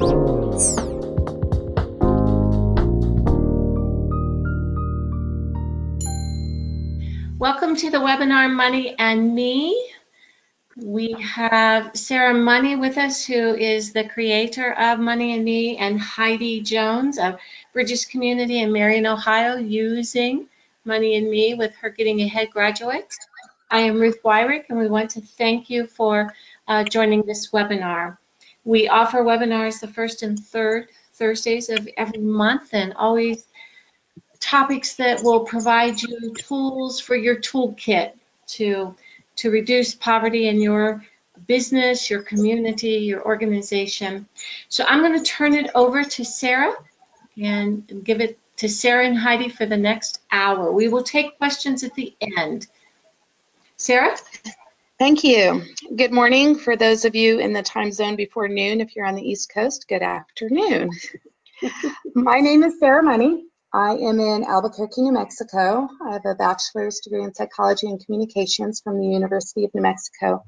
Welcome to the webinar Money and Me. We have Sara Money with us, who is the creator of Money and Me, and Heidi Jones of Bridges Community in Marion, Ohio, using Money and Me with her Getting Ahead graduates. I am Ruth Wyrick, and we want to thank you for uh, joining this webinar. We offer webinars the first and third Thursdays of every month, and always topics that will provide you tools for your toolkit to, to reduce poverty in your business, your community, your organization. So I'm going to turn it over to Sara and give it to Sara and Heidi for the next hour. We will take questions at the end. Sara? Thank you. Good morning for those of you in the time zone before noon. If you're on the East Coast, good afternoon. My name is Sara Money. I am in Albuquerque, New Mexico. I have a bachelor's degree in psychology and communications from the University of New Mexico,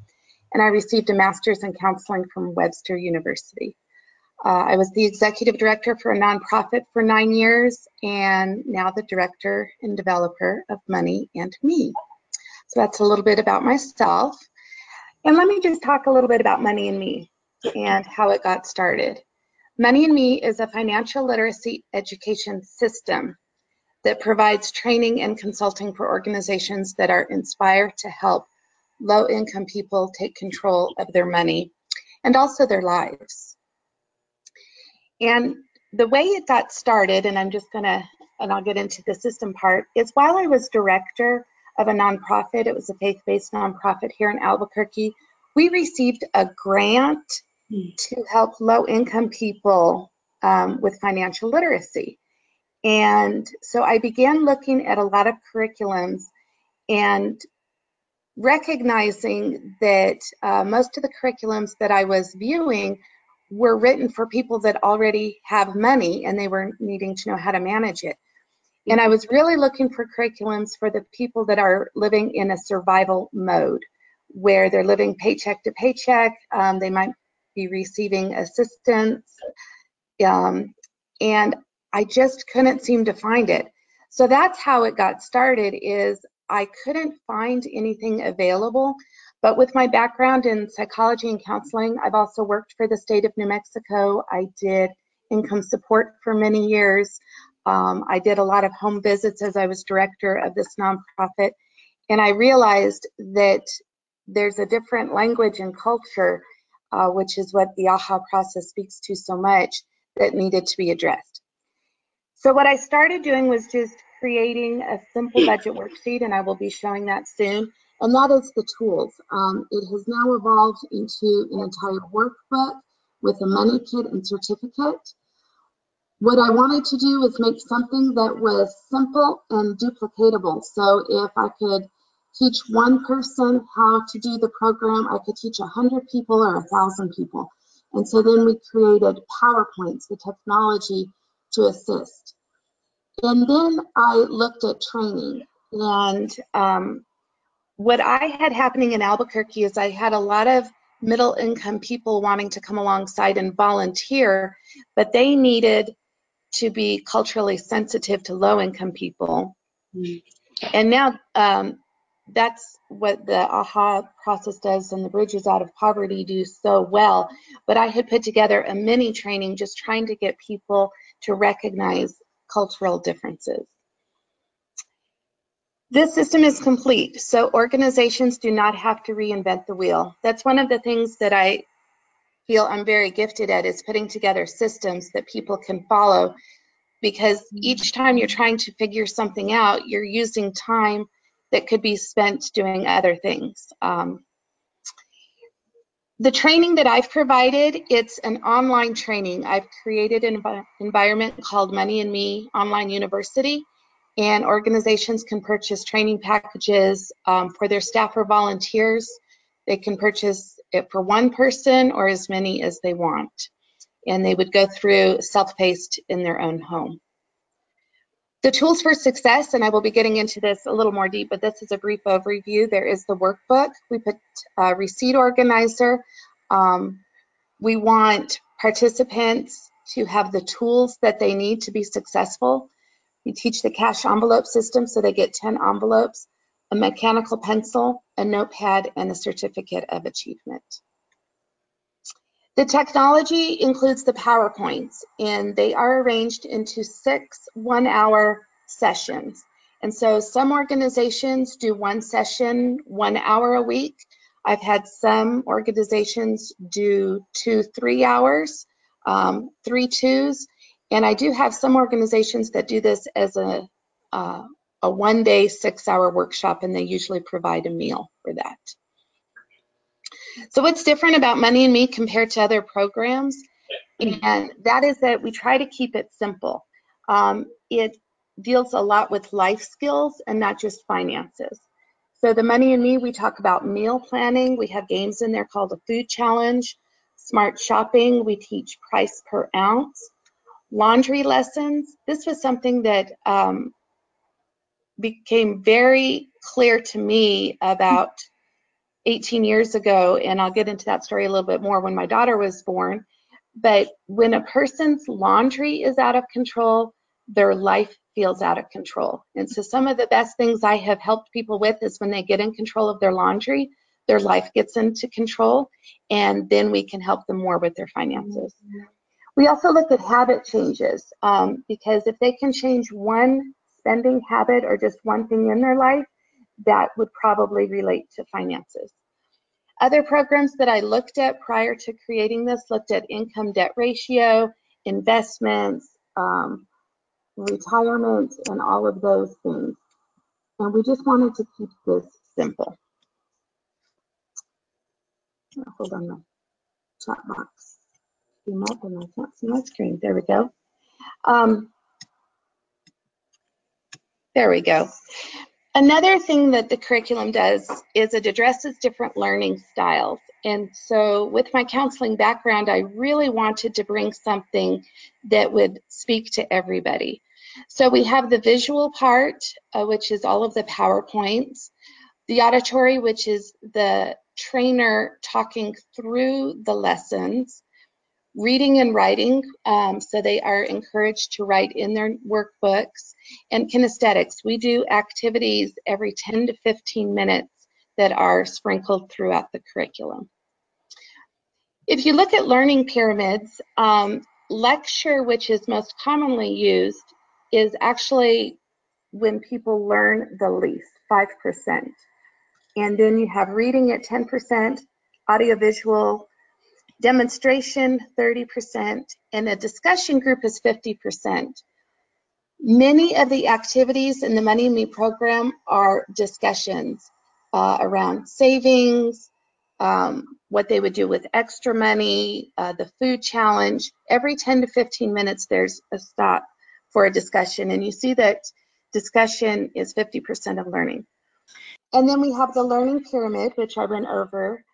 and I received a master's in counseling from Webster University. Uh, I was the executive director for a nonprofit for nine years, and now the director and developer of Money and Me. So that's a little bit about myself. And let me just talk a little bit about Money and Me and how it got started. Money and Me is a financial literacy education system that provides training and consulting for organizations that are inspired to help low income people take control of their money and also their lives. And the way it got started, and I'm just gonna, and I'll get into the system part, is while I was director of a nonprofit, it was a faith-based nonprofit here in Albuquerque, we received a grant to help low income people um, with financial literacy. And so I began looking at a lot of curriculums and recognizing that uh, most of the curriculums that I was viewing were written for people that already have money and they were needing to know how to manage it. And I was really looking for curriculums for the people that are living in a survival mode where they're living paycheck to paycheck. Um, they might be receiving assistance. Um, and I just couldn't seem to find it. So that's how it got started is I couldn't find anything available. But with my background in psychology and counseling, I've also worked for the state of New Mexico. I did income support for many years. Um, I did a lot of home visits as I was director of this nonprofit. And I realized that there's a different language and culture uh, which is what the AHA process speaks to so much, that needed to be addressed. So what I started doing was just creating a simple budget worksheet, and I will be showing that soon. And that is the tools. Um, it has now evolved into an entire workbook with a money kit and certificate. What I wanted to do was make something that was simple and duplicatable. So if I could teach one person how to do the program, I could teach 100 people or 1,000 people. And so then we created PowerPoints, the technology to assist. And then I looked at training. And um, what I had happening in Albuquerque is I had a lot of middle income people wanting to come alongside and volunteer, but they needed to be culturally sensitive to low income people. Mm. And now um, that's what the AHA process does and the Bridges Out of Poverty do so well. But I had put together a mini training just trying to get people to recognize cultural differences. This system is complete, so organizations do not have to reinvent the wheel. That's one of the things that I feel I'm very gifted at is putting together systems that people can follow because each time you're trying to figure something out, you're using time that could be spent doing other things. Um, the training that I've provided, it's an online training. I've created an env environment called Money and Me Online University, and organizations can purchase training packages um, for their staff or volunteers. They can purchase it for one person or as many as they want. And they would go through self-paced in their own home. The tools for success, and I will be getting into this a little more deep, but this is a brief overview. There is the workbook. We put a receipt organizer. Um, we want participants to have the tools that they need to be successful. We teach the cash envelope system, so they get 10 envelopes, a mechanical pencil, a notepad, and a certificate of achievement. The technology includes the PowerPoints, and they are arranged into six one-hour sessions. And so some organizations do one session, one hour a week. I've had some organizations do two, three hours, um, three twos. And I do have some organizations that do this as a, uh, a one day, six hour workshop, and they usually provide a meal for that. So what's different about Money and Me compared to other programs? And that is that we try to keep it simple. Um, it deals a lot with life skills and not just finances. So the Money and Me, we talk about meal planning. We have games in there called a food challenge, smart shopping. We teach price per ounce, laundry lessons. This was something that um, became very clear to me about 18 years ago, and I'll get into that story a little bit more when my daughter was born. But when a person's laundry is out of control, their life feels out of control. And so some of the best things I have helped people with is when they get in control of their laundry, their life gets into control, and then we can help them more with their finances. We also look at habit changes um, because if they can change one spending habit or just one thing in their life, that would probably relate to finances. Other programs that I looked at prior to creating this looked at income debt ratio, investments, um, retirement, and all of those things. And we just wanted to keep this simple. Oh, hold on the chat box. I can't see my screen. There we go. Um, there we go. Another thing that the curriculum does is it addresses different learning styles. And so with my counseling background, I really wanted to bring something that would speak to everybody. So we have the visual part, uh, which is all of the PowerPoints, the auditory, which is the trainer talking through the lessons, reading and writing, um, so they are encouraged to write in their workbooks, and kinesthetics. We do activities every 10 to 15 minutes that are sprinkled throughout the curriculum. If you look at learning pyramids, um, lecture, which is most commonly used, is actually when people learn the least, 5%. And then you have reading at 10%, audiovisual demonstration 30%, and a discussion group is 50%. Many of the activities in the Money Me program are discussions uh, around savings, um, what they would do with extra money, uh, the food challenge. Every 10 to 15 minutes, there's a stop for a discussion, and you see that discussion is 50% of learning. And then we have the learning pyramid, which I went over.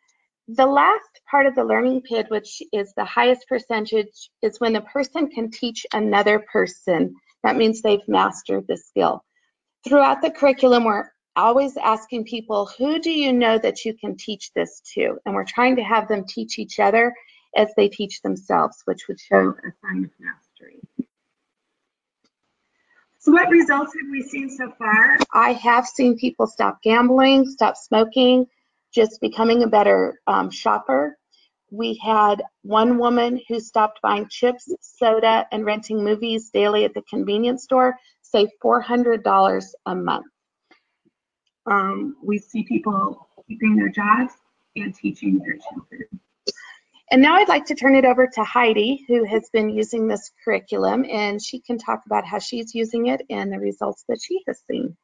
The last part of the learning pyramid, which is the highest percentage, is when a person can teach another person. That means they've mastered the skill. Throughout the curriculum, we're always asking people, who do you know that you can teach this to? And we're trying to have them teach each other as they teach themselves, which would show a sign of mastery. So what results have we seen so far? I have seen people stop gambling, stop smoking, just becoming a better um, shopper. We had one woman who stopped buying chips, soda, and renting movies daily at the convenience store, save $400 a month. Um, we see people keeping their jobs and teaching their children. And now I'd like to turn it over to Heidi, who has been using this curriculum, and she can talk about how she's using it and the results that she has seen.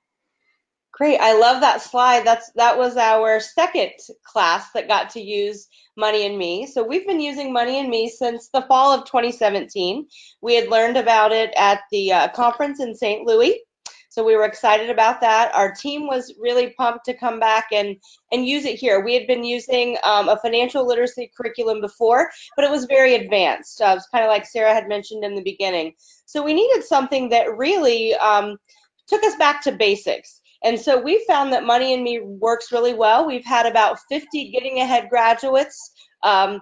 Great. I love that slide. That's that was our second class that got to use Money and Me. So we've been using Money and Me since the fall of 2017. We had learned about it at the uh, conference in St. Louis. So we were excited about that. Our team was really pumped to come back and, and use it here. We had been using um, a financial literacy curriculum before, but it was very advanced. Uh, it was kind of like Sara had mentioned in the beginning. So we needed something that really um, took us back to basics. And so we found that Money and Me works really well. We've had about 50 Getting Ahead graduates um,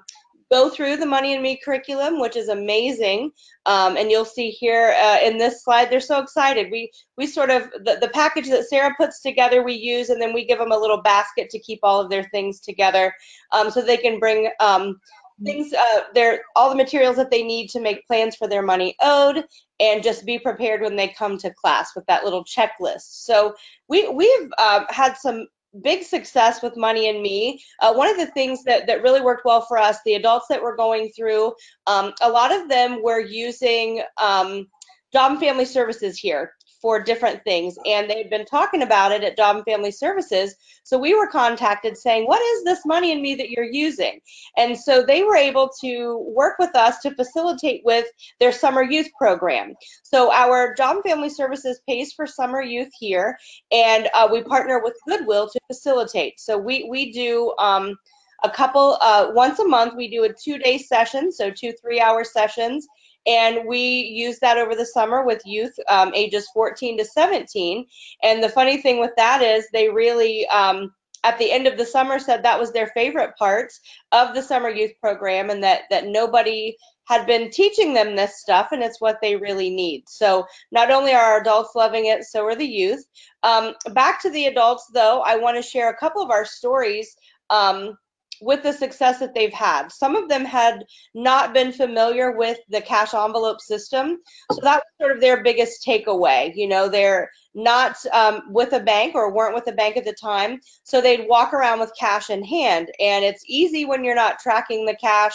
go through the Money and Me curriculum, which is amazing. Um, and you'll see here uh, in this slide, they're so excited. We we sort of the, the package that Sara puts together, we use, and then we give them a little basket to keep all of their things together, um, so they can bring um, things uh, their all the materials that they need to make plans for their money owed and just be prepared when they come to class with that little checklist. So we we've uh, had some big success with money and me. Uh, one of the things that that really worked well for us the adults that were going through um, a lot of them were using um, job and family services here for different things. And they'd been talking about it at job and family services. So we were contacted saying what is this money and me that you're using? And so they were able to work with us to facilitate with their summer youth program. So our job and family services pays for summer youth here and uh, we partner with goodwill to facilitate. So we we do um, a couple uh, once a month we do a two day session so two three hour sessions and we use that over the summer with youth um, ages 14 to 17. And the funny thing with that is they really, um, at the end of the summer, said that was their favorite part of the summer youth program, and that that nobody had been teaching them this stuff, and it's what they really need. So not only are our adults loving it, so are the youth. Um, back to the adults, though, I want to share a couple of our stories. Um, with the success that they've had. Some of them had not been familiar with the cash envelope system. So that was sort of their biggest takeaway. You know, they're not um, with a bank or weren't with a bank at the time. So they'd walk around with cash in hand. And it's easy when you're not tracking the cash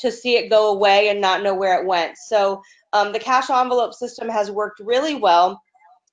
to see it go away and not know where it went. So um, the cash envelope system has worked really well.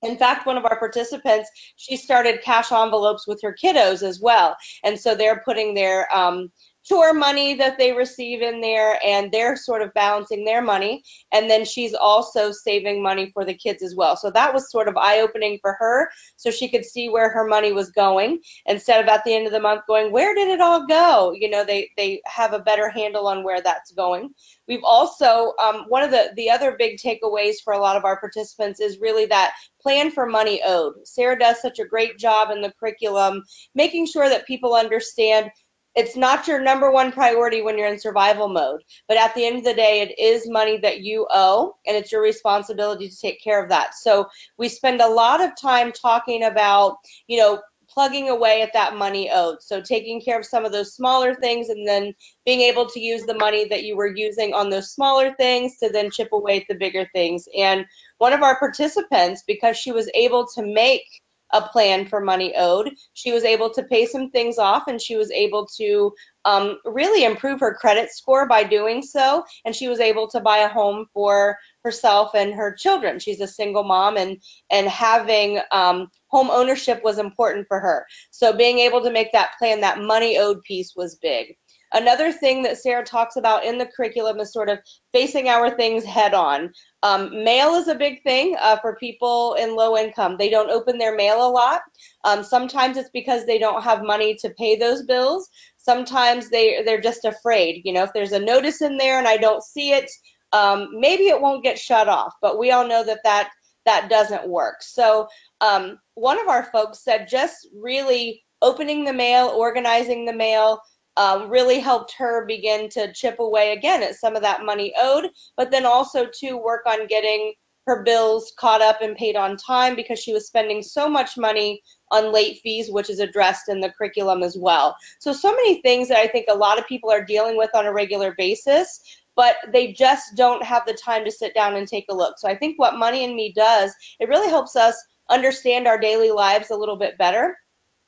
In fact, one of our participants, she started cash envelopes with her kiddos as well. And so they're putting their um, tour money that they receive in there and they're sort of balancing their money and then she's also saving money for the kids as well. So that was sort of eye-opening for her so she could see where her money was going instead of at the end of the month going where did it all go? You know they they have a better handle on where that's going. We've also um, one of the the other big takeaways for a lot of our participants is really that plan for money owed sara does such a great job in the curriculum making sure that people understand it's not your number one priority when you're in survival mode. But at the end of the day, it is money that you owe, and it's your responsibility to take care of that. So we spend a lot of time talking about, you know, plugging away at that money owed. So taking care of some of those smaller things and then being able to use the money that you were using on those smaller things to then chip away at the bigger things. And one of our participants, because she was able to make a plan for money owed. She was able to pay some things off and she was able to um, really improve her credit score by doing so. And she was able to buy a home for herself and her children. She's a single mom and, and having um, home ownership was important for her. So being able to make that plan, that money owed piece was big. Another thing that Sara talks about in the curriculum is sort of facing our things head on. Um, mail is a big thing uh, for people in low income. They don't open their mail a lot. Um, sometimes it's because they don't have money to pay those bills. Sometimes they, they're just afraid. You know, if there's a notice in there and I don't see it, um, maybe it won't get shut off. But we all know that that, that doesn't work. So um, one of our folks said just really opening the mail, organizing the mail, um, really helped her begin to chip away again at some of that money owed, but then also to work on getting her bills caught up and paid on time because she was spending so much money on late fees, which is addressed in the curriculum as well. So, so many things that I think a lot of people are dealing with on a regular basis, but they just don't have the time to sit down and take a look. So, I think what Money and Me does, it really helps us understand our daily lives a little bit better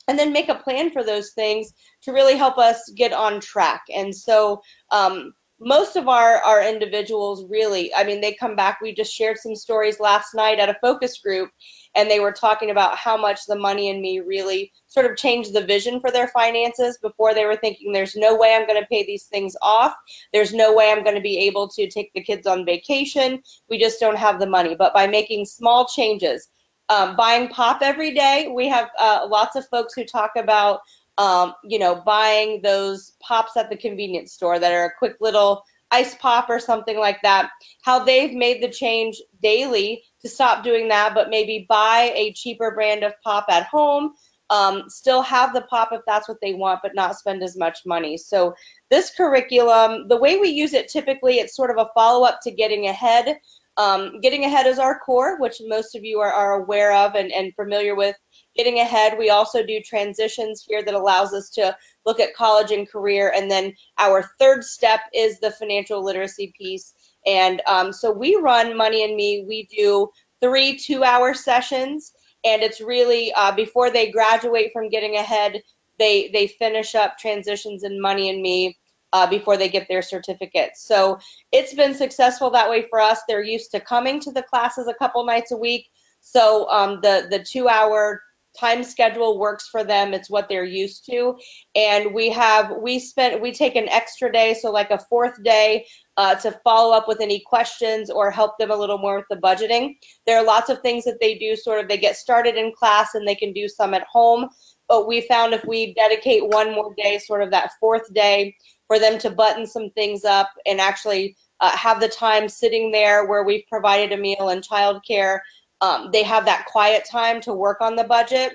and then make a plan for those things to really help us get on track. And so um, most of our, our individuals really, I mean, they come back. We just shared some stories last night at a focus group, and they were talking about how much the money and me really sort of changed the vision for their finances. Before they were thinking, there's no way I'm going to pay these things off. There's no way I'm going to be able to take the kids on vacation. We just don't have the money. But by making small changes, um, buying pop every day. We have uh, lots of folks who talk about, um, you know, buying those pops at the convenience store that are a quick little ice pop or something like that. How they've made the change daily to stop doing that, but maybe buy a cheaper brand of pop at home. um, still have the pop if that's what they want, but not spend as much money. So this curriculum, the way we use it typically, it's sort of a follow-up to getting ahead. Um, getting ahead is our core, which most of you are, are aware of and, and familiar with. Getting ahead, we also do transitions here that allows us to look at college and career. And then our third step is the financial literacy piece. And um, so we run Money and Me. We do three two-hour sessions, and it's really uh, before they graduate from getting ahead, they they finish up transitions in Money and Me uh, before they get their certificates. So it's been successful that way for us. They're used to coming to the classes a couple nights a week. So um, the the two-hour time schedule works for them it's what they're used to and we have we spent we take an extra day so like a fourth day uh, to follow up with any questions or help them a little more with the budgeting there are lots of things that they do sort of they get started in class and they can do some at home but we found if we dedicate one more day sort of that fourth day for them to button some things up and actually uh, have the time sitting there where we've provided a meal and childcare. Um, they have that quiet time to work on the budget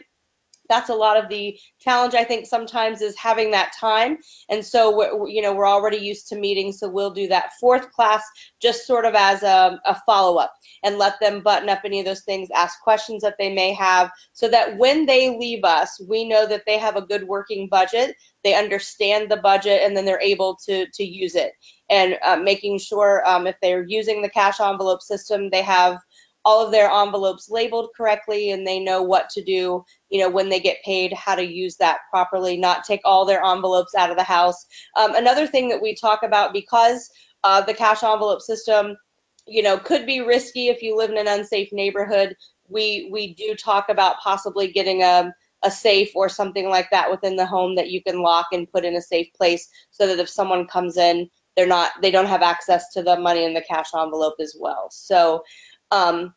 that's a lot of the challenge i think sometimes is having that time. And so you know we're already used to meetings so we'll do that fourth class just sort of as a, a follow-up and let them button up any of those things ask questions that they may have so that when they leave us we know that they have a good working budget they understand the budget and then they're able to to use it. And uh, making sure um, if they're using the cash envelope system they have all of their envelopes labeled correctly and they know what to do you know when they get paid how to use that properly not take all their envelopes out of the house um, another thing that we talk about because uh, the cash envelope system you know could be risky if you live in an unsafe neighborhood we we do talk about possibly getting a a safe or something like that within the home that you can lock and put in a safe place so that if someone comes in they're not they don't have access to the money in the cash envelope as well so um,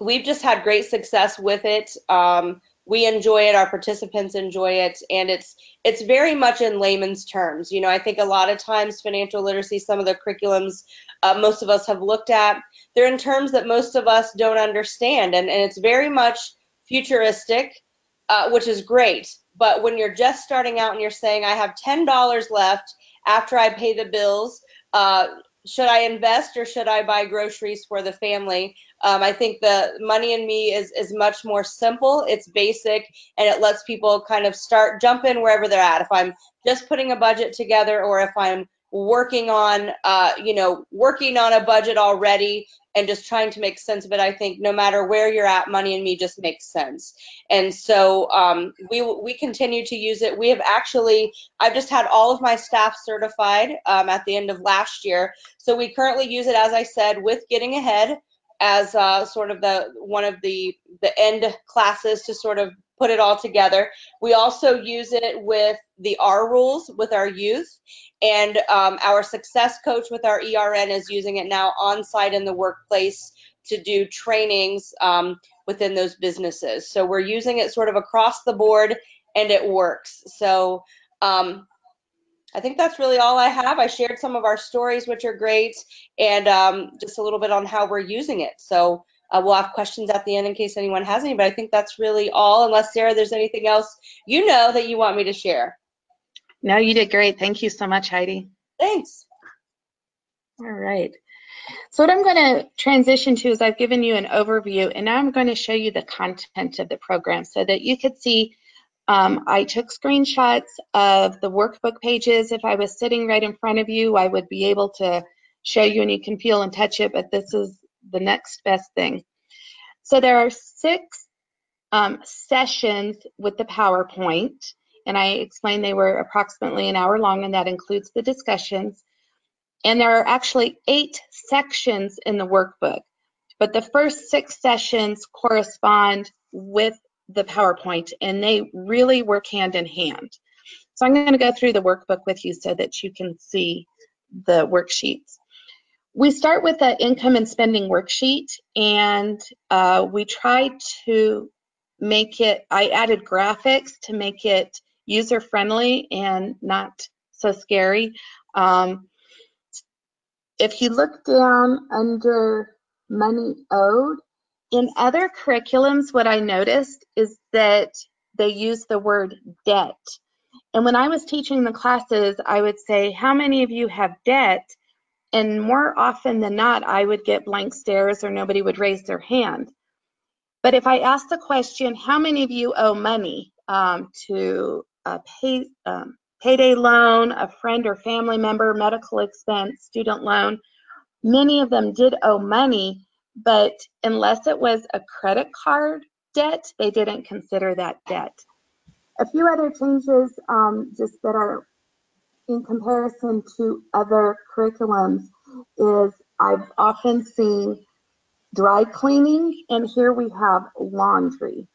we've just had great success with it. Um, we enjoy it, our participants enjoy it, and it's it's very much in layman's terms. You know, I think a lot of times financial literacy, some of the curriculums uh, most of us have looked at, they're in terms that most of us don't understand, and, and it's very much futuristic, uh, which is great. But when you're just starting out and you're saying, I have $10 left after I pay the bills, uh, should I invest or should I buy groceries for the family? Um, I think the Money and Me is, is much more simple. It's basic and it lets people kind of start, jump in wherever they're at. If I'm just putting a budget together or if I'm working on, uh, you know, working on a budget already and just trying to make sense of it. I think no matter where you're at, Money and Me just makes sense. And so um, we we continue to use it. We have actually, I've just had all of my staff certified um, at the end of last year. So we currently use it, as I said, with Getting Ahead as uh, sort of the one of the the end classes to sort of put it all together. We also use it with the R rules with our youth, and um, our success coach with our ERN is using it now on site in the workplace to do trainings um, within those businesses. So we're using it sort of across the board, and it works. So um, I think that's really all I have. I shared some of our stories, which are great, and um, just a little bit on how we're using it. So uh, we'll have questions at the end in case anyone has any, but I think that's really all, unless Sara, there's anything else you know that you want me to share. No, you did great. Thank you so much, Heidi. Thanks. All right. So what I'm going to transition to is I've given you an overview, and now I'm going to show you the content of the program so that you could see um, I took screenshots of the workbook pages. If I was sitting right in front of you, I would be able to show you and you can feel and touch it, but this is the next best thing. So there are six um, sessions with the PowerPoint, and I explained they were approximately an hour long, and that includes the discussions. And there are actually eight sections in the workbook, but the first six sessions correspond with the PowerPoint, and they really work hand in hand. So I'm going to go through the workbook with you so that you can see the worksheets. We start with the income and spending worksheet, and uh, we try to make it, I added graphics to make it user-friendly and not so scary. Um, if you look down under money owed, in other curriculums, what I noticed is that they use the word debt. And when I was teaching the classes, I would say, How many of you have debt? And more often than not, I would get blank stares or nobody would raise their hand. But if I asked the question, How many of you owe money um, to a pay, um, payday loan, a friend or family member, medical expense, student loan? Many of them did owe money, but unless it was a credit card debt, they didn't consider that debt. A few other changes um, just that are in comparison to other curriculums is I've often seen dry cleaning, and here we have laundry.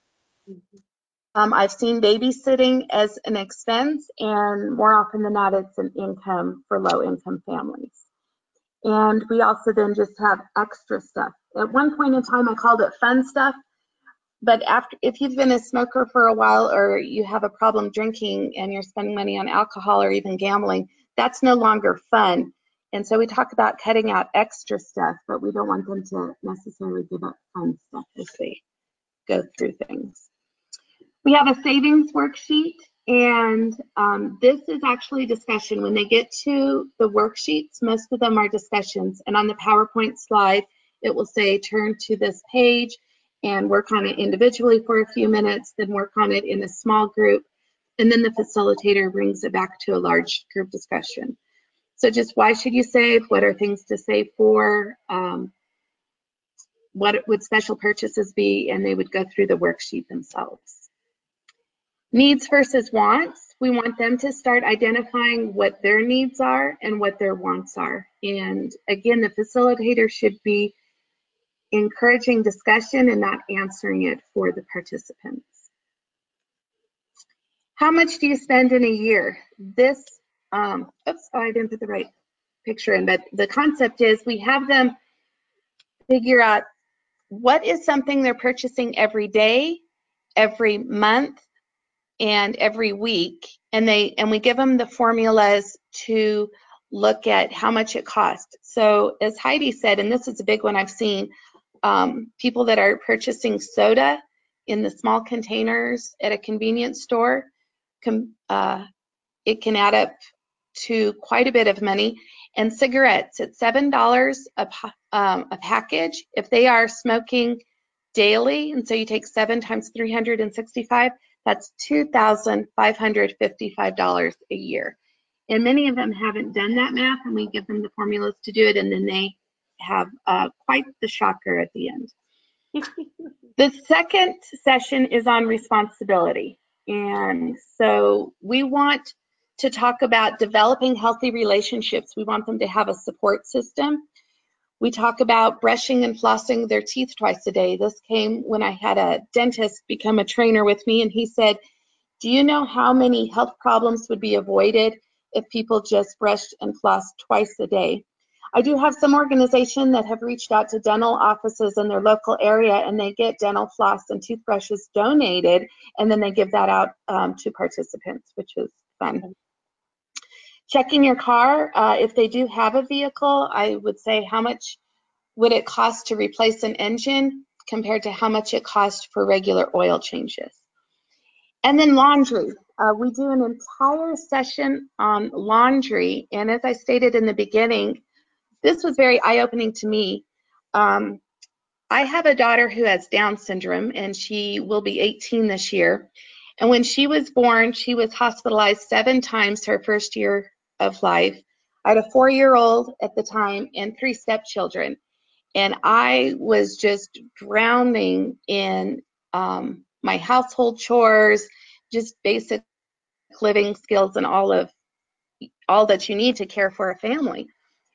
Um, I've seen babysitting as an expense, and more often than not, it's an income for low income families. And we also then just have extra stuff. At one point in time, I called it fun stuff, but after if you've been a smoker for a while or you have a problem drinking and you're spending money on alcohol or even gambling that's no longer fun. And so we talk about cutting out extra stuff but we don't want them to necessarily give up fun stuff as they go through things. We have a savings worksheet and um, this is actually discussion. When they get to the worksheets most of them are discussions. And on the powerpoint slide it will say turn to this page and work on it individually for a few minutes, then work on it in a small group, and then the facilitator brings it back to a large group discussion. So just why should you save? What are things to save for? Um, what would special purchases be? And they would go through the worksheet themselves. Needs versus wants. We want them to start identifying what their needs are and what their wants are. And again, the facilitator should be encouraging discussion and not answering it for the participants. How much do you spend in a year? This, um, oops, oh, I didn't put the right picture in, but the concept is we have them figure out what is something they're purchasing every day, every month, and every week, and they and we give them the formulas to look at how much it costs. So as Heidi said, and this is a big one I've seen, um, people that are purchasing soda in the small containers at a convenience store, can, uh, it can add up to quite a bit of money. And cigarettes at $7 a, um, a package. If they are smoking daily, and so you take 7 times 365, that's $2,555 a year. And many of them haven't done that math, and we give them the formulas to do it, and then they have uh, quite the shocker at the end. the second session is on responsibility. And so we want to talk about developing healthy relationships. We want them to have a support system. We talk about brushing and flossing their teeth twice a day. This came when I had a dentist become a trainer with me, and he said, Do you know how many health problems would be avoided if people just brushed and flossed twice a day? I do have some organization that have reached out to dental offices in their local area and they get dental floss and toothbrushes donated and then they give that out um, to participants, which is fun. Checking your car, uh, if they do have a vehicle, I would say how much would it cost to replace an engine compared to how much it costs for regular oil changes. And then laundry. Uh, we do an entire session on laundry. And as I stated in the beginning, this was very eye-opening to me. Um, I have a daughter who has Down syndrome, and she will be 18 this year. And when she was born, she was hospitalized seven times her first year of life. I had a four-year-old at the time and three stepchildren. And I was just drowning in um, my household chores, just basic living skills and all of all that you need to care for a family.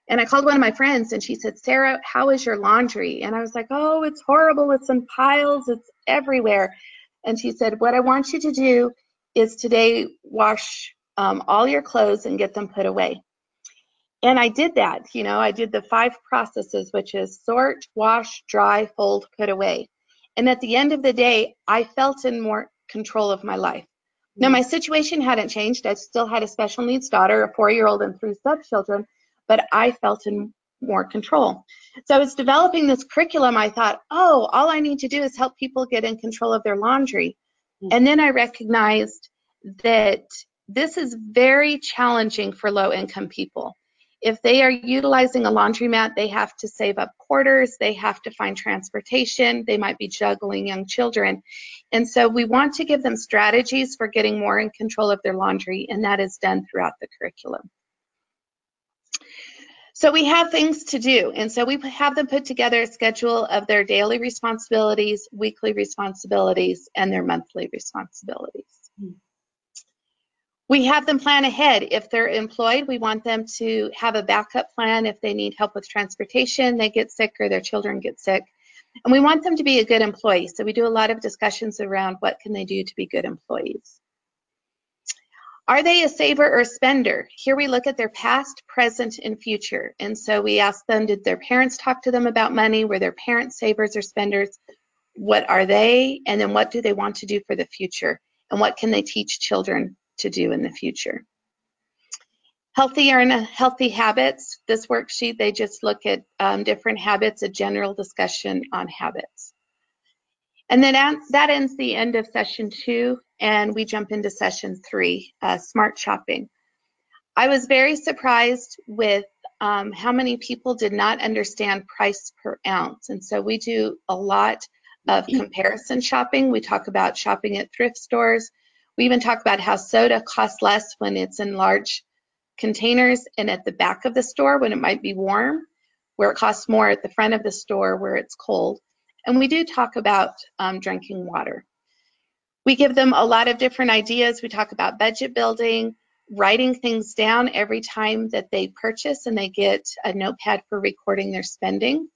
And I called one of my friends and she said, Sara, how is your laundry? And I was like, oh, it's horrible. It's in piles. It's everywhere. And she said, what I want you to do is today wash um, all your clothes and get them put away. And I did that. You know, I did the five processes, which is sort, wash, dry, fold, put away. And at the end of the day, I felt in more control of my life. Now, my situation hadn't changed. I still had a special needs daughter, a four year old, and three stepchildren but I felt in more control. So I was developing this curriculum. I thought, oh, all I need to do is help people get in control of their laundry. Hmm. And then I recognized that this is very challenging for low income people. If they are utilizing a laundromat, they have to save up quarters, they have to find transportation, they might be juggling young children. And so we want to give them strategies for getting more in control of their laundry, and that is done throughout the curriculum. So we have things to do. And so we have them put together a schedule of their daily responsibilities, weekly responsibilities, and their monthly responsibilities. Hmm. We have them plan ahead. If they're employed, we want them to have a backup plan if they need help with transportation, they get sick, or their children get sick. And we want them to be a good employee. So we do a lot of discussions around what can they do to be good employees. Are they a saver or a spender? Here we look at their past, present, and future. And so we ask them, did their parents talk to them about money? Were their parents savers or spenders? What are they? And then what do they want to do for the future? And what can they teach children to do in the future. Healthy and healthy habits. This worksheet, they just look at um, different habits, a general discussion on habits. And then that ends the end of session two, and we jump into session three, uh, smart shopping. I was very surprised with um, how many people did not understand price per ounce. And so we do a lot of comparison shopping. We talk about shopping at thrift stores. We even talk about how soda costs less when it's in large containers and at the back of the store when it might be warm, where it costs more at the front of the store where it's cold. And we do talk about um, drinking water. We give them a lot of different ideas. We talk about budget building, writing things down every time that they purchase and they get a notepad for recording their spending.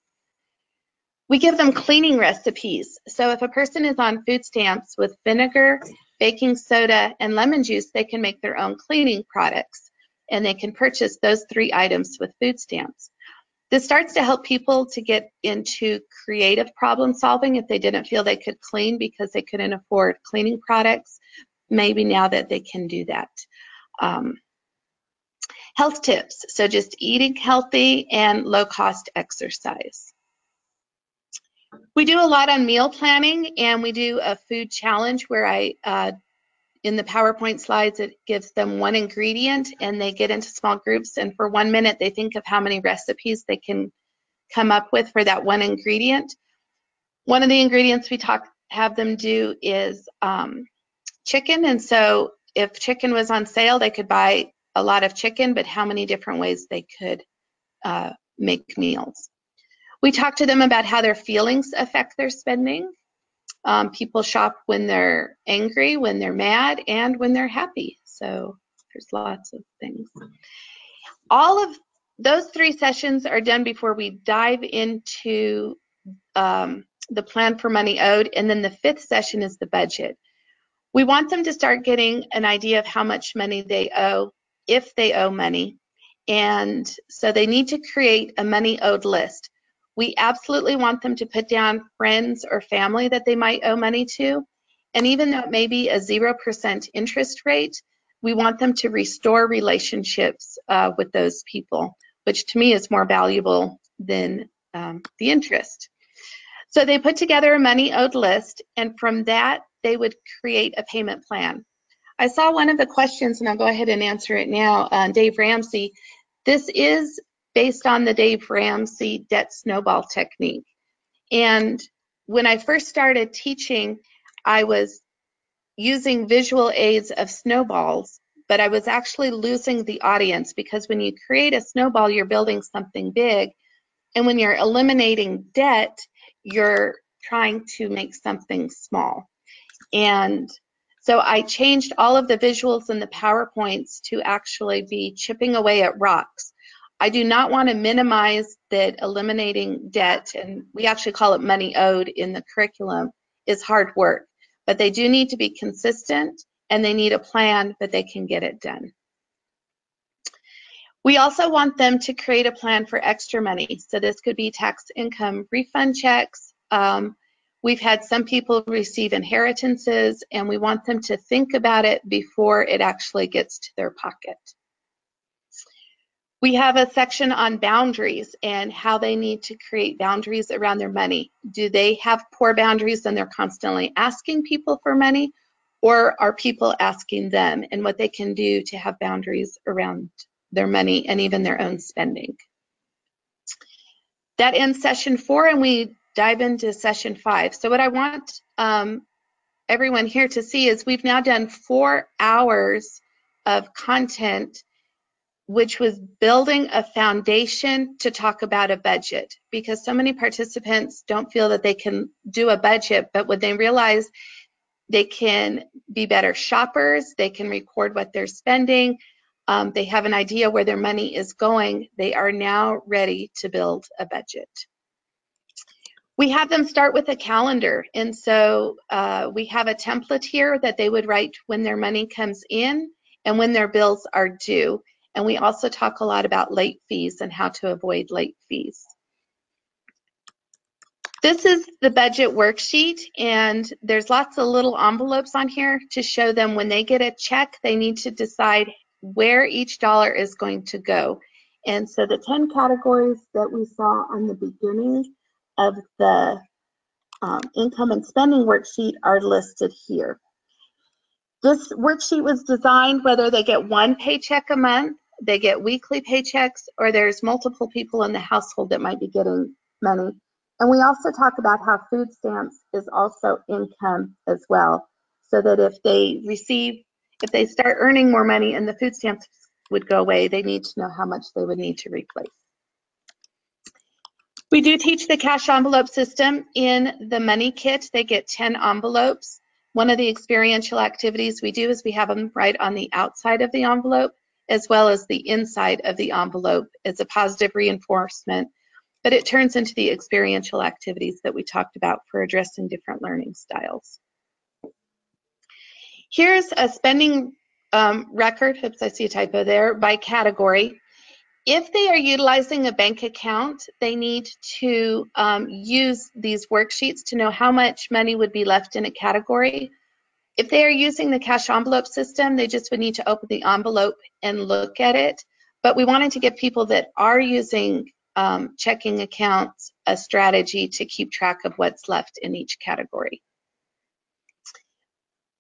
We give them cleaning recipes. So if a person is on food stamps with vinegar baking soda, and lemon juice, they can make their own cleaning products and they can purchase those three items with food stamps. This starts to help people to get into creative problem solving if they didn't feel they could clean because they couldn't afford cleaning products. Maybe now that they can do that. Um, health tips, so just eating healthy and low cost exercise. We do a lot on meal planning and we do a food challenge where I, uh, in the PowerPoint slides, it gives them one ingredient and they get into small groups and for one minute they think of how many recipes they can come up with for that one ingredient. One of the ingredients we talk have them do is um, chicken and so if chicken was on sale they could buy a lot of chicken but how many different ways they could uh, make meals. We talk to them about how their feelings affect their spending. Um, people shop when they're angry, when they're mad, and when they're happy. So there's lots of things. All of those three sessions are done before we dive into um, the plan for money owed, and then the fifth session is the budget. We want them to start getting an idea of how much money they owe, if they owe money, and so they need to create a money owed list. We absolutely want them to put down friends or family that they might owe money to. And even though it may be a 0% interest rate, we want them to restore relationships uh, with those people, which to me is more valuable than um, the interest. So they put together a money owed list, and from that, they would create a payment plan. I saw one of the questions, and I'll go ahead and answer it now. Uh, Dave Ramsey, this is based on the Dave Ramsey debt snowball technique. And when I first started teaching, I was using visual aids of snowballs, but I was actually losing the audience because when you create a snowball, you're building something big. And when you're eliminating debt, you're trying to make something small. And so I changed all of the visuals in the PowerPoints to actually be chipping away at rocks. I do not want to minimize that eliminating debt, and we actually call it money owed in the curriculum, is hard work. But they do need to be consistent and they need a plan that they can get it done. We also want them to create a plan for extra money. So this could be tax income refund checks. Um, we've had some people receive inheritances and we want them to think about it before it actually gets to their pocket. We have a section on boundaries and how they need to create boundaries around their money. Do they have poor boundaries and they're constantly asking people for money? or are people asking them and what they can do to have boundaries around their money and even their own spending. That ends session four and we dive into session five. So what I want um, everyone here to see is we've now done four hours of content which was building a foundation to talk about a budget because so many participants don't feel that they can do a budget, but when they realize they can be better shoppers, they can record what they're spending, um, they have an idea where their money is going, they are now ready to build a budget. We have them start with a calendar, and so uh, we have a template here that they would write when their money comes in and when their bills are due. And we also talk a lot about late fees and how to avoid late fees. This is the budget worksheet, and there's lots of little envelopes on here to show them when they get a check, they need to decide where each dollar is going to go. And so the 10 categories that we saw on the beginning of the um, income and spending worksheet are listed here. This worksheet was designed whether they get one paycheck a month, they get weekly paychecks, or there's multiple people in the household that might be getting money. And we also talk about how food stamps is also income as well, so that if they receive, if they start earning more money and the food stamps would go away, they need to know how much they would need to replace. We do teach the cash envelope system in the money kit. They get 10 envelopes. One of the experiential activities we do is we have them right on the outside of the envelope as well as the inside of the envelope as a positive reinforcement but it turns into the experiential activities that we talked about for addressing different learning styles. Here's a spending um, record, oops, I see a typo there, by category. If they are utilizing a bank account, they need to um, use these worksheets to know how much money would be left in a category. If they are using the cash envelope system, they just would need to open the envelope and look at it. But we wanted to give people that are using um, checking accounts a strategy to keep track of what's left in each category.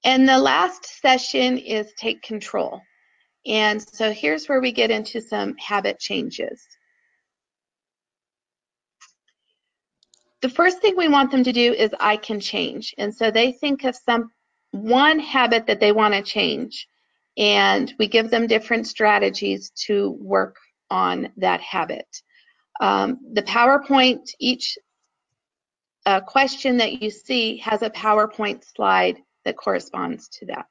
And the last session is take control. And so here's where we get into some habit changes. The first thing we want them to do is I can change. And so they think of some one habit that they want to change and we give them different strategies to work on that habit. Um, the PowerPoint, each uh, question that you see has a PowerPoint slide that corresponds to that.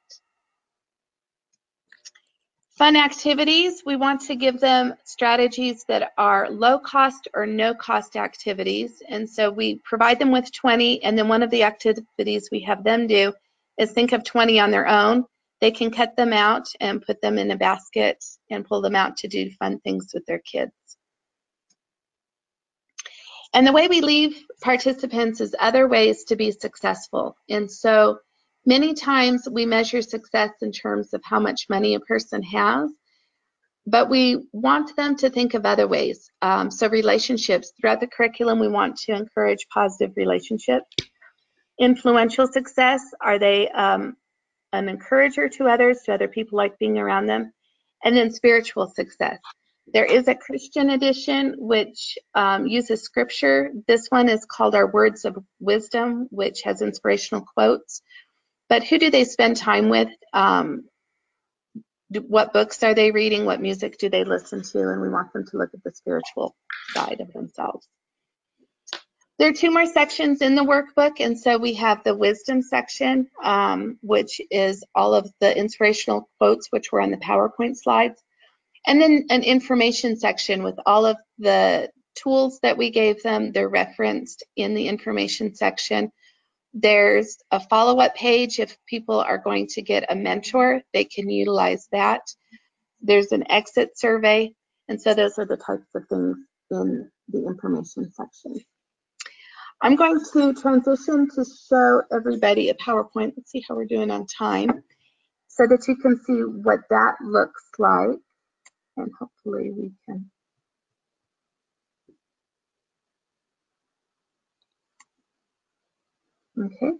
Fun activities, we want to give them strategies that are low cost or no cost activities. And so we provide them with 20, and then one of the activities we have them do is think of 20 on their own. They can cut them out and put them in a basket and pull them out to do fun things with their kids. And the way we leave participants is other ways to be successful. And so many times we measure success in terms of how much money a person has, but we want them to think of other ways. Um, so relationships, throughout the curriculum, we want to encourage positive relationships. Influential success, are they um, an encourager to others? Do other people like being around them? And then spiritual success. There is a Christian edition which um, uses scripture. This one is called Our Words of Wisdom, which has inspirational quotes. But who do they spend time with? Um, what books are they reading? What music do they listen to? And we want them to look at the spiritual side of themselves. There are two more sections in the workbook, and so we have the wisdom section, um, which is all of the inspirational quotes, which were on the PowerPoint slides. And then an information section with all of the tools that we gave them. They're referenced in the information section. There's a follow-up page if people are going to get a mentor, they can utilize that. There's an exit survey, and so those are the types of things in the information section. I'm going to transition to show everybody a PowerPoint. Let's see how we're doing on time so that you can see what that looks like and hopefully we can okay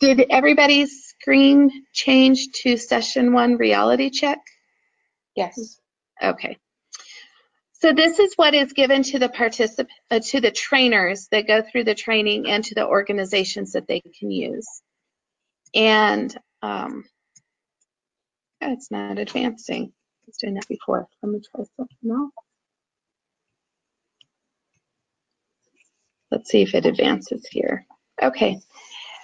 Did everybody's screen change to session one reality check? Yes. Okay. So this is what is given to the particip, uh, to the trainers that go through the training and to the organizations that they can use. And, um, it's not advancing. I was doing that before. Let me try something else. Let's see if it advances here. Okay.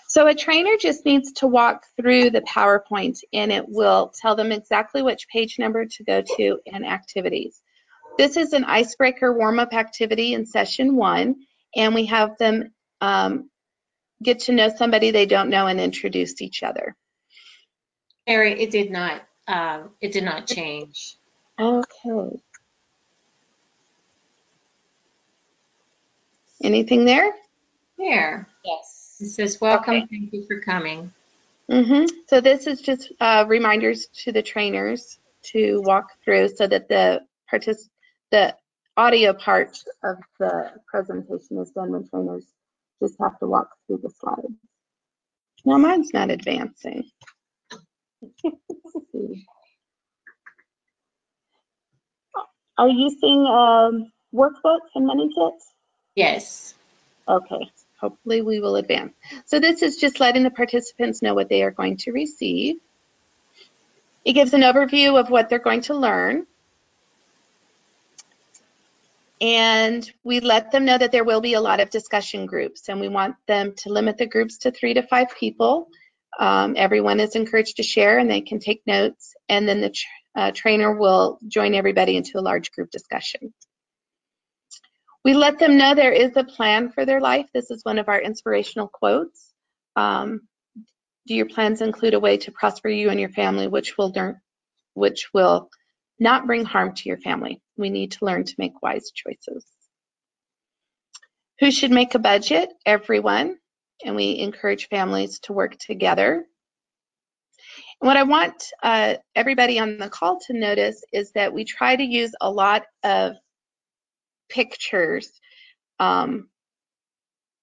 So a trainer just needs to walk through the PowerPoint and it will tell them exactly which page number to go to and activities. This is an icebreaker warm-up activity in session one, and we have them um, get to know somebody they don't know and introduce each other. Mary, it did not, um, it did not change. Okay. Anything there? There, Yes. it says, welcome, Okay. thank you for coming. Mm-hmm. So this is just uh, reminders to the trainers to walk through so that the partic- the audio part of the presentation is done when trainers just have to walk through the slides. Now mine's not advancing. Are you using um, workbooks and money kits? Yes, Okay, hopefully we will advance. So this is just letting the participants know what they are going to receive. It gives an overview of what they're going to learn. And we let them know that there will be a lot of discussion groups and we want them to limit the groups to three to five people. Um, everyone is encouraged to share and they can take notes and then the uh, trainer will join everybody into a large group discussion. We let them know there is a plan for their life. This is one of our inspirational quotes. Um, do your plans include a way to prosper you and your family, which will which will not bring harm to your family? We need to learn to make wise choices. Who should make a budget? Everyone. And we encourage families to work together. And what I want uh, everybody on the call to notice is that we try to use a lot of pictures um,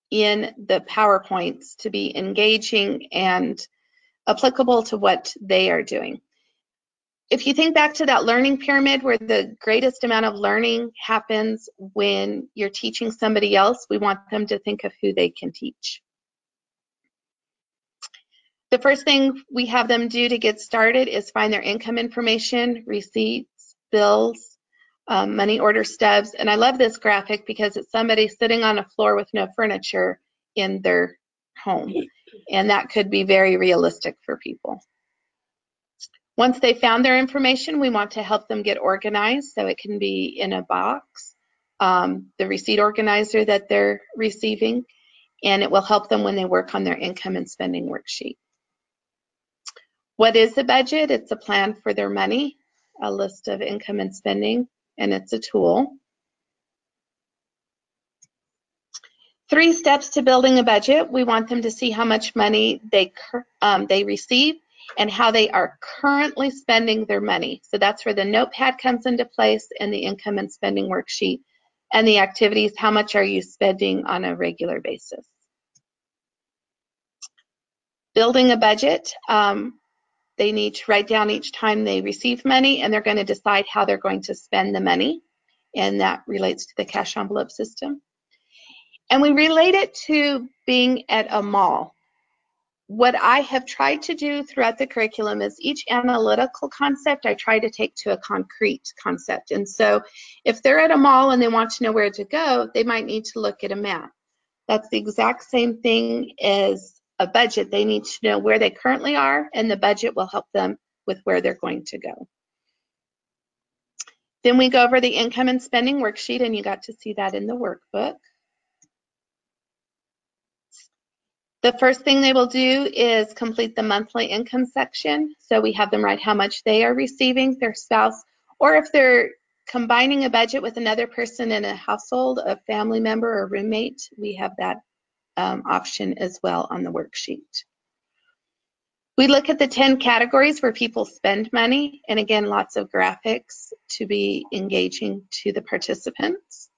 in the PowerPoints to be engaging and applicable to what they are doing. If you think back to that learning pyramid where the greatest amount of learning happens when you're teaching somebody else, we want them to think of who they can teach. The first thing we have them do to get started is find their income information, receipts, bills, um, money order stubs. And I love this graphic because it's somebody sitting on a floor with no furniture in their home. And that could be very realistic for people. Once they found their information, we want to help them get organized so it can be in a box, um, the receipt organizer that they're receiving, and it will help them when they work on their income and spending worksheet. What is a budget? It's a plan for their money, a list of income and spending, and it's a tool. Three steps to building a budget. We want them to see how much money they um, they receive and how they are currently spending their money. So that's where the notepad comes into place and the income and spending worksheet and the activities. How much are you spending on a regular basis? Building a budget. Um, they need to write down each time they receive money and they're going to decide how they're going to spend the money. And that relates to the cash envelope system. And we relate it to being at a mall. What I have tried to do throughout the curriculum is each analytical concept I try to take to a concrete concept. And so if they're at a mall and they want to know where to go, they might need to look at a map. That's the exact same thing as a budget. They need to know where they currently are, and the budget will help them with where they're going to go. Then we go over the income and spending worksheet, and you got to see that in the workbook. The first thing they will do is complete the monthly income section. So we have them write how much they are receiving, their spouse, or if they're combining a budget with another person in a household, a family member or roommate, we have that um, option as well on the worksheet. We look at the 10 categories where people spend money, and again, lots of graphics to be engaging to the participants.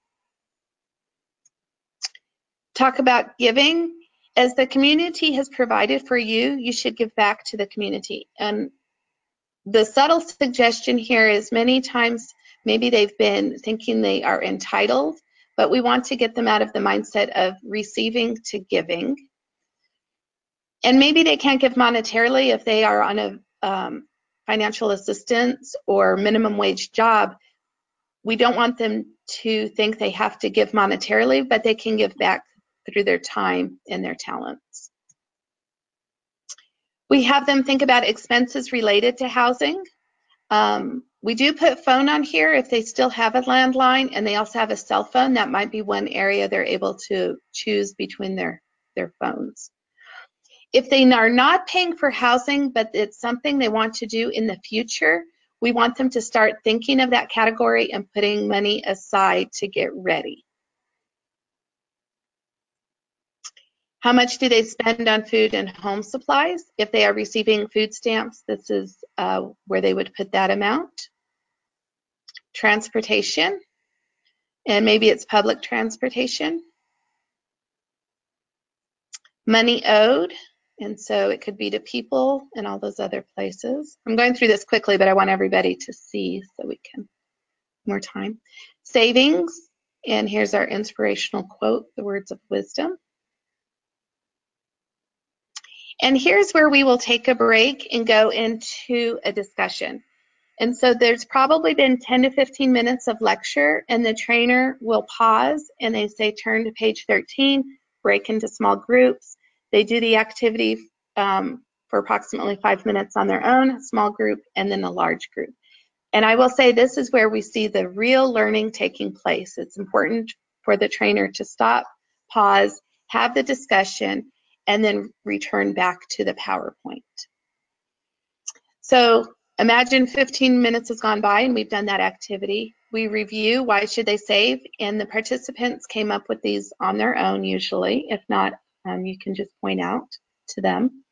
Talk about giving, as the community has provided for you, you should give back to the community. And the subtle suggestion here is many times maybe they've been thinking they are entitled, but we want to get them out of the mindset of receiving to giving. And maybe they can't give monetarily if they are on a um, financial assistance or minimum wage job. We don't want them to think they have to give monetarily, but they can give back through their time and their talents. We have them think about expenses related to housing. Um, we do put phone on here if they still have a landline and they also have a cell phone. That might be one area they're able to choose between their, their phones. If they are not paying for housing, but it's something they want to do in the future, we want them to start thinking of that category and putting money aside to get ready. How much do they spend on food and home supplies? If they are receiving food stamps, this is uh, where they would put that amount. Transportation, and maybe it's public transportation. Money owed, and so it could be to people and all those other places. I'm going through this quickly, but I want everybody to see so we can more time. Savings, and here's our inspirational quote, the words of wisdom. And here's where we will take a break and go into a discussion. And so there's probably been 10 to 15 minutes of lecture and the trainer will pause and they say turn to page 13, break into small groups. They do the activity um, for approximately five minutes on their own, small group, and then a large group. And I will say this is where we see the real learning taking place. It's important for the trainer to stop, pause, have the discussion, and then return back to the PowerPoint. So imagine 15 minutes has gone by and we've done that activity. We review why should they save and the participants came up with these on their own usually. If not, um, you can just point out to them.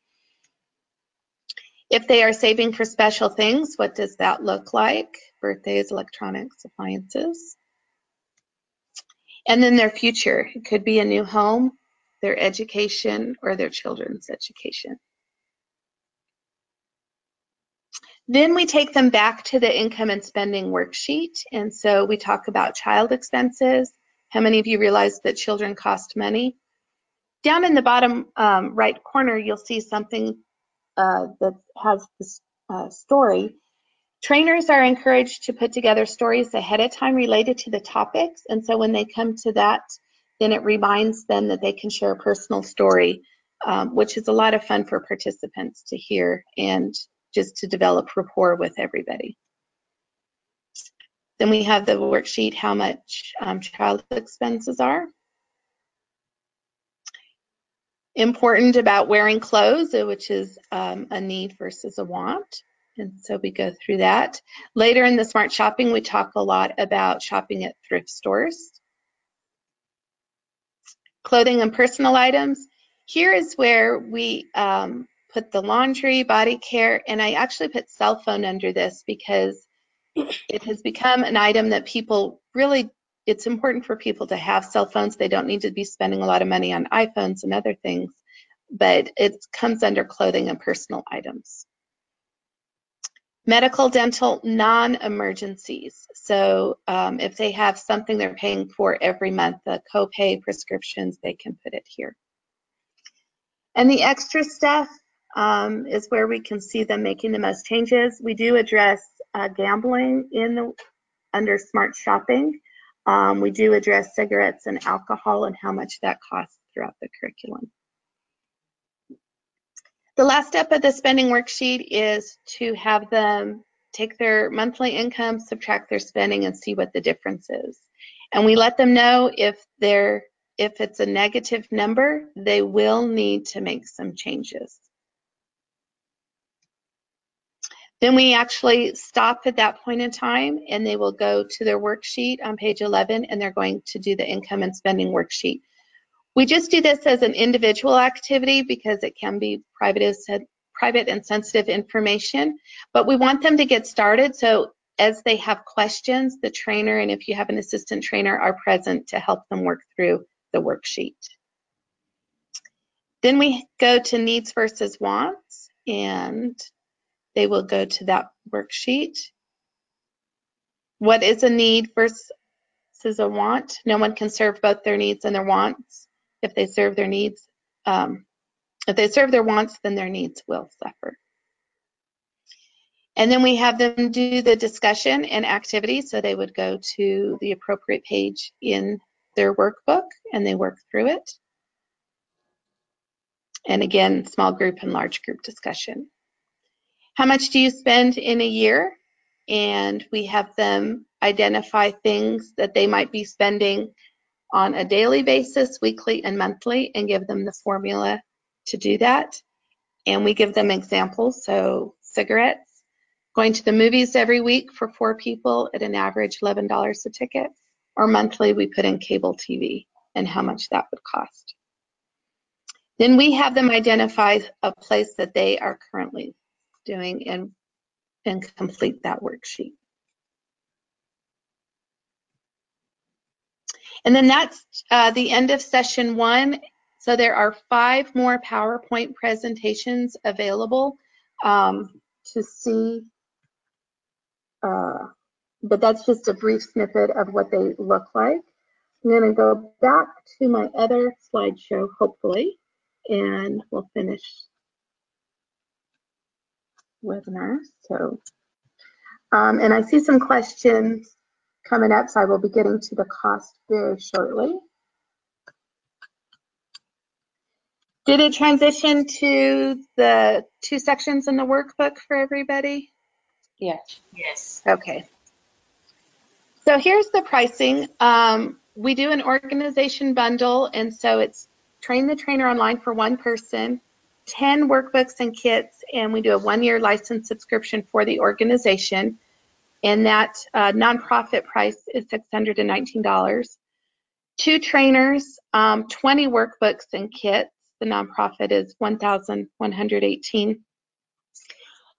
If they are saving for special things, what does that look like? Birthdays, electronics, appliances. And then their future. It could be a new home, their education or their children's education. Then we take them back to the income and spending worksheet. And so we talk about child expenses. How many of you realize that children cost money? Down in the bottom um, right corner, you'll see something uh, that has this uh, story. Trainers are encouraged to put together stories ahead of time related to the topics. And so when they come to that then it reminds them that they can share a personal story, um, which is a lot of fun for participants to hear and just to develop rapport with everybody. Then we have the worksheet, how much um, child expenses are. Important about wearing clothes, uh, which is um, a need versus a want. And so we go through that. Later in the smart shopping, we talk a lot about shopping at thrift stores clothing and personal items. Here is where we um, put the laundry, body care, and I actually put cell phone under this because it has become an item that people really, it's important for people to have cell phones. They don't need to be spending a lot of money on iPhones and other things, but it comes under clothing and personal items. Medical, dental, non-emergencies. So um, if they have something they're paying for every month, the copay prescriptions, they can put it here. And the extra stuff um, is where we can see them making the most changes. We do address uh, gambling in the under smart shopping. Um, we do address cigarettes and alcohol and how much that costs throughout the curriculum. The last step of the spending worksheet is to have them take their monthly income, subtract their spending, and see what the difference is. And we let them know if they're if it's a negative number, they will need to make some changes. Then we actually stop at that point in time and they will go to their worksheet on page 11 and they're going to do the income and spending worksheet. We just do this as an individual activity because it can be private, and sensitive information, but we want them to get started. So as they have questions, the trainer and if you have an assistant trainer are present to help them work through the worksheet. Then we go to needs versus wants, and they will go to that worksheet. What is a need versus a want? No one can serve both their needs and their wants. If they serve their needs, um, if they serve their wants, then their needs will suffer. And then we have them do the discussion and activities. So they would go to the appropriate page in their workbook and they work through it. And again, small group and large group discussion. How much do you spend in a year? And we have them identify things that they might be spending on a daily basis, weekly and monthly, and give them the formula to do that. And we give them examples. So cigarettes, going to the movies every week for four people at an average $11 a ticket, or monthly we put in cable TV and how much that would cost. Then we have them identify a place that they are currently doing and, and complete that worksheet. And then that's uh, the end of session one. So there are five more PowerPoint presentations available um, to see, uh, but that's just a brief snippet of what they look like. I'm going to go back to my other slideshow, hopefully and we'll finish webinar. So, um, and I see some questions coming up, so I will be getting to the cost very shortly. Did it transition to the two sections in the workbook for everybody? Yes. Yes. Okay. So here's the pricing. Um, we do an organization bundle, and so it's train the trainer online for one person, 10 workbooks and kits, and we do a one-year license subscription for the organization. And that uh, nonprofit price is $619. Two trainers, um, 20 workbooks and kits. The nonprofit is 1,118.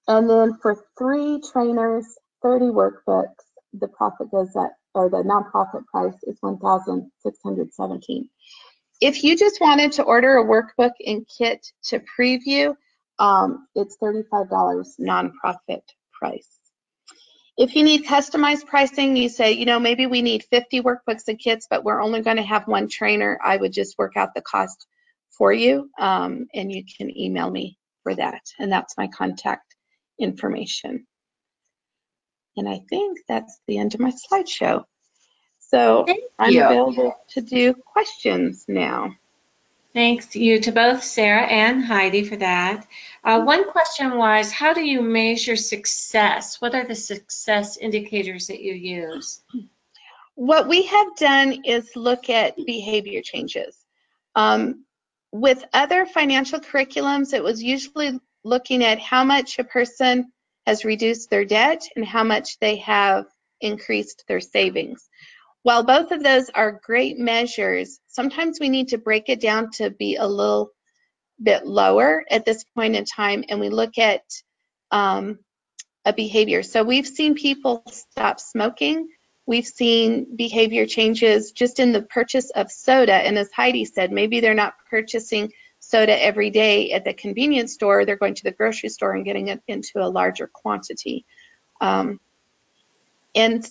And then for three trainers, 30 workbooks, the profit goes up, or the nonprofit price is 1,617. If you just wanted to order a workbook and kit to preview, um, it's $35 nonprofit price. If you need customized pricing, you say, you know, maybe we need 50 workbooks and kits, but we're only going to have one trainer. I would just work out the cost for you, um, and you can email me for that. And that's my contact information. And I think that's the end of my slideshow. So Thank I'm you. available to do questions now. Thanks you to both Sara and Heidi for that. Uh, one question was, how do you measure success? What are the success indicators that you use? What we have done is look at behavior changes. Um, with other financial curriculums, it was usually looking at how much a person has reduced their debt and how much they have increased their savings. While both of those are great measures, sometimes we need to break it down to be a little bit lower at this point in time, and we look at um, a behavior. So we've seen people stop smoking. We've seen behavior changes just in the purchase of soda. And as Heidi said, maybe they're not purchasing soda every day at the convenience store. They're going to the grocery store and getting it into a larger quantity. Um, and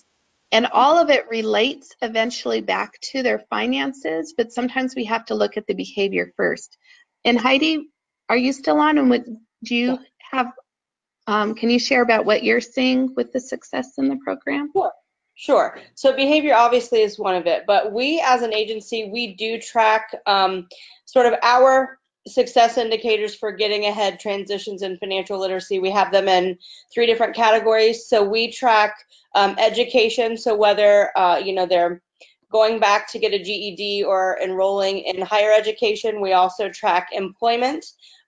and all of it relates eventually back to their finances, but sometimes we have to look at the behavior first. And Heidi, are you still on? And what, do you have, um, can you share about what you're seeing with the success in the program? Sure. Sure. So behavior obviously is one of it, but we as an agency, we do track um, sort of our success indicators for getting ahead transitions in financial literacy. We have them in three different categories. So we track um, education, so whether uh, you know they're going back to get a GED or enrolling in higher education. We also track employment.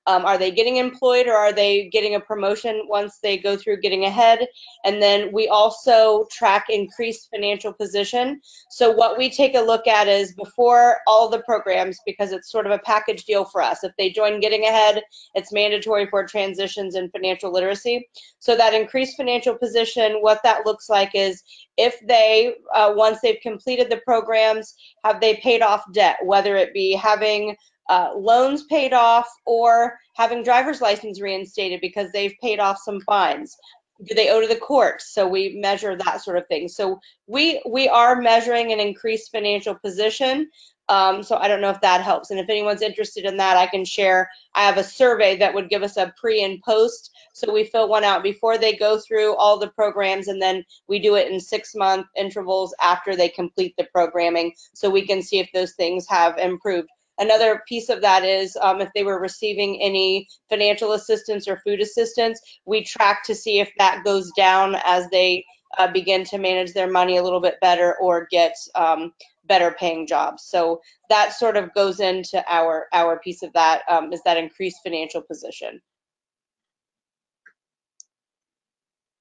Um, are they getting employed or are they getting a promotion once they go through getting ahead? And then we also track increased financial position. So what we take a look at is before all the programs, because it's sort of a package deal for us. If they join getting ahead, it's mandatory for transitions in financial literacy. So that increased financial position, what that looks like is if they, uh, once they've completed the programs, have they paid off debt, whether it be having uh, loans paid off or having driver's license reinstated because they've paid off some fines. Do they owe to the courts? So we measure that sort of thing. So we we are measuring an increased financial position. Um, so i don't know if that helps. And if anyone's interested in that i can share. I have a survey that would give us a pre and post. So we fill one out before they go through all the programs and then we do it in six month intervals after they complete the programming so we can see if those things have improved Another piece of that is um, if they were receiving any financial assistance or food assistance, we track to see if that goes down as they uh, begin to manage their money a little bit better or get um, better paying jobs. So that sort of goes into our our piece of that um, is that increased financial position.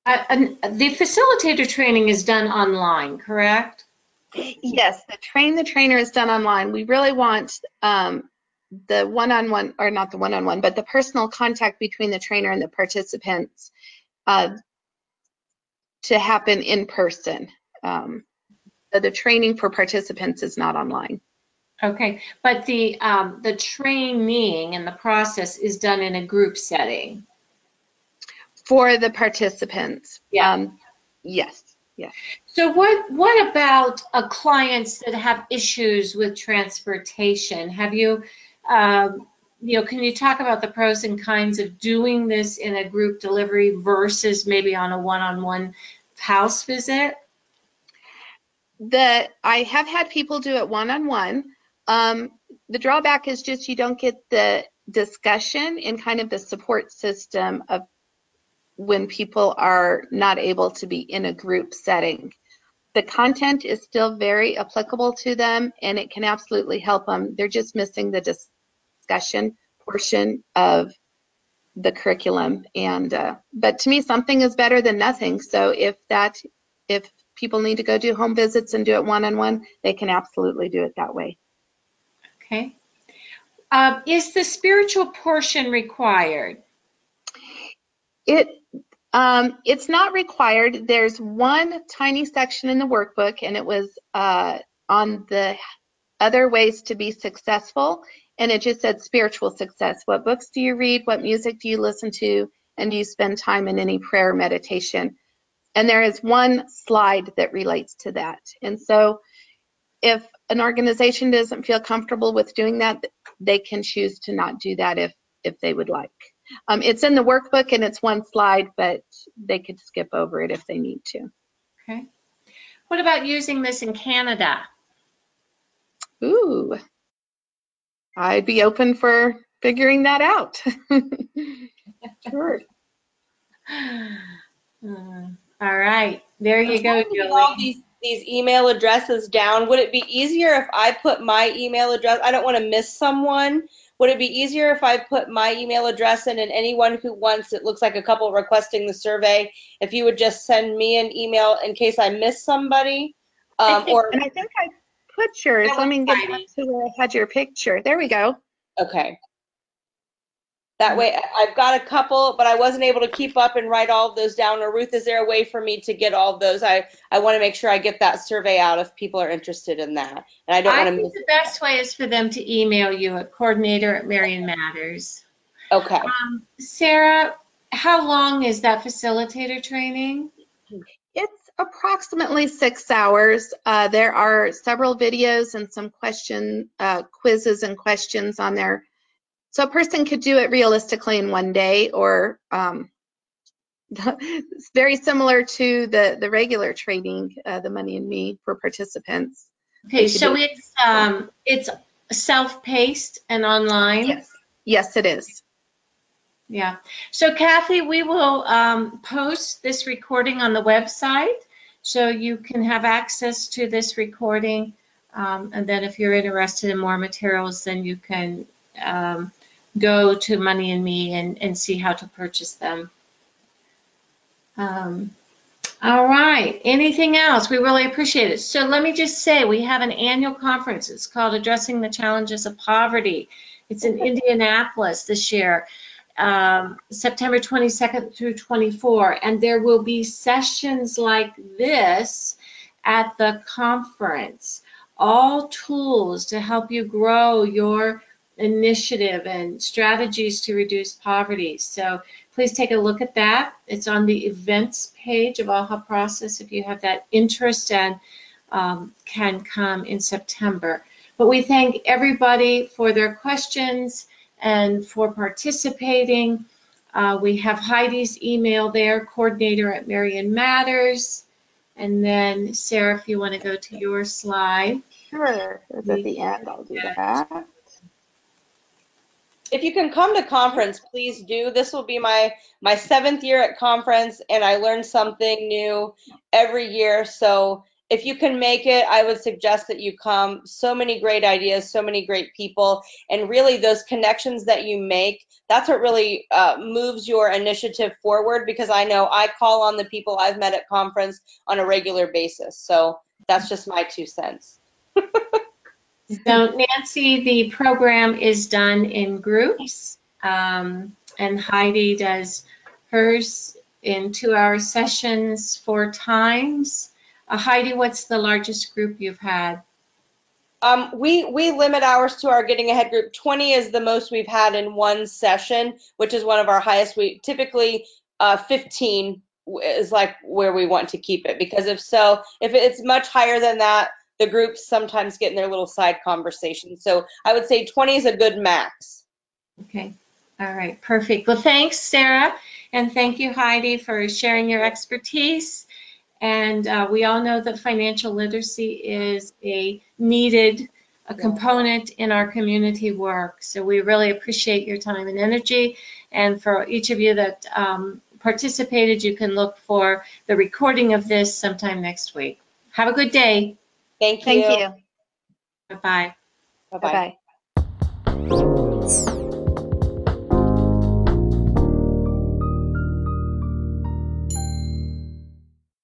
Uh, the facilitator training is done online, correct? Yes, the train the trainer is done online. We really want um, the one-on-one, or not the one-on-one, but the personal contact between the trainer and the participants uh, to happen in person. Um, so the training for participants is not online. Okay, but the um, the training and the process is done in a group setting. For the participants, Yeah. um, yes, yes. So what what about uh, clients that have issues with transportation? Have you, um, you know, can you talk about the pros and cons of doing this in a group delivery versus maybe on a one-on-one house visit? The I have had people do it one-on-one. Um, the drawback is just you don't get the discussion and kind of the support system of when people are not able to be in a group setting. The content is still very applicable to them and it can absolutely help them. They're just missing the discussion portion of the curriculum. And uh, but to me, something is better than nothing. So if that if people need to go do home visits and do it one-on-one, they can absolutely do it that way. Okay. Um, is the spiritual portion required? It um, it's not required. There's one tiny section in the workbook, and it was uh, on the other ways to be successful, and it just said spiritual success. What books do you read? What music do you listen to? And do you spend time in any prayer meditation? And there is one slide that relates to that. And so if an organization doesn't feel comfortable with doing that, they can choose to not do that if, if they would like. Um, it's in the workbook and it's one slide, but they could skip over it if they need to. Okay. What about using this in Canada? Ooh, I'd be open for figuring that out. sure. All right, there you go, Putting all Julie. these these email addresses down. Would it be easier if I put my email address? I don't want to miss someone. Would it be easier if I put my email address in and anyone who wants, it looks like a couple requesting the survey, if you would just send me an email in case I miss somebody? I Um, think- or, And I think I put yours. That Let me get back to where I had your picture. There we go. okay. That way, I- I've got a couple, but I wasn't able to keep up and write all of those down. Or Ruth, is there a way for me to get all of those? I, I want to make sure I get that survey out if people are interested in that. And I don't I want to think miss, the best way is for them to email you at coordinator at Marion Matters. okay. Um, Sara, how long is that facilitator training? It's approximately six hours. Uh, there are several videos and some question uh, quizzes and questions on there. So a person could do it realistically in one day or um, it's very similar to the, the regular training, uh, the Money and Me for participants. Okay, so do- it's, um, it's self-paced and online? Yes, it is. Yeah. So Kathy, we will um, post this recording on the website so you can have access to this recording. Um, and then if you're interested in more materials, then you can um, go to Money and Me and, and see how to purchase them. Um, all right. Anything else? We really appreciate it. So let me just say we have an annual conference. It's called Addressing the Challenges of Poverty. It's in Indianapolis this year um, September 22nd through 24, and there will be sessions like this at the conference. All tools to help you grow your initiative and strategies to reduce poverty. So please take a look at that. It's on the events page of AHA Process if you have that interest and um, can come in September. But we thank everybody for their questions and for participating. Uh, we have Heidi's email there, coordinator at Marion Matters. And then Sara, if you want to go to your slide. Sure, it's at the end, I'll do that. If you can come to conference, please do. This will be my my seventh year at conference, and I learn something new every year. So if you can make it, I would suggest that you come. So many great ideas, so many great people, and really those connections that you make, that's what really uh, moves your initiative forward because I know I call on the people I've met at conference on a regular basis. So that's just my two cents. So Nancy, the program is done in groups, um, and Heidi does hers in two-hour sessions four times. Uh, Heidi, what's the largest group you've had? Um, we we limit ours to our getting ahead group. 20 is the most we've had in one session, which is one of our highest. We typically uh, 15 is like where we want to keep it because if so, if it's much higher than that, the groups sometimes get in their little side conversations. So I would say 20 is a good max. Okay, all right, perfect. Well, thanks, Sara, and thank you, Heidi, for sharing your expertise. And uh, we all know that financial literacy is a needed a component in our community work. So we really appreciate your time and energy. And for each of you that um, participated, you can look for the recording of this sometime next week. Have a good day. Thank you. Thank you. Bye-bye. Bye-bye. Bye-bye.